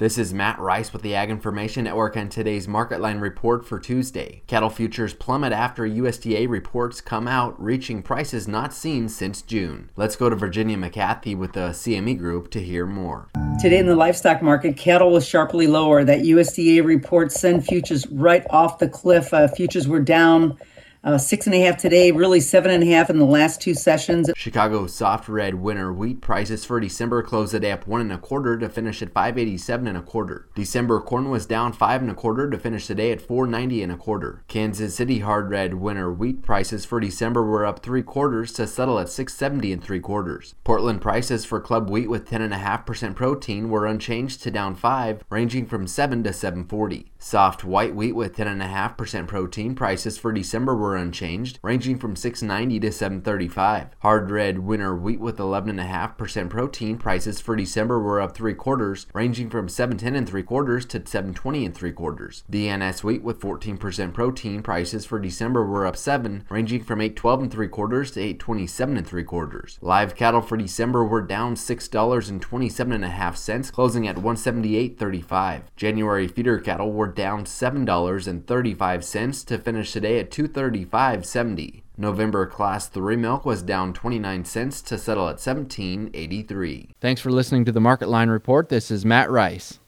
This is Matt Rice with the Ag Information Network and today's Market Line report for Tuesday. Cattle futures plummet after USDA reports come out, reaching prices not seen since June. Let's go to Virginia McCarthy with the CME Group to hear more. Today in the livestock market, cattle was sharply lower. That USDA report sent futures right off the cliff. Uh, futures were down uh, six and a half today, really seven and a half in the last two sessions. Chicago soft red winter wheat prices for December closed at up one and a quarter to finish at 587 and a quarter. December corn was down five and a quarter to finish today at 490 and a quarter. Kansas City hard red winter wheat prices for December were up three quarters to settle at 670 and three quarters. Portland prices for club wheat with 10.5% protein were unchanged to down five, ranging from 7 to 740. Soft white wheat with 10.5% protein prices for December were unchanged, ranging from 690 to 735. Hard red winter wheat with 11.5% protein prices for December were up 3 quarters, ranging from 710 and 3 quarters to 720 and 3 quarters. The DNS wheat with 14% protein prices for December were up 7, ranging from 812 and 3 quarters to 827 and 3 quarters. Live cattle for December were down $6.27.5, closing at 178.35. January feeder cattle were down $7.35 to finish today at 235.70. November Class 3 milk was down 29 cents to settle at 17.83. Thanks for listening to the Market Line Report. This is Matt Rice.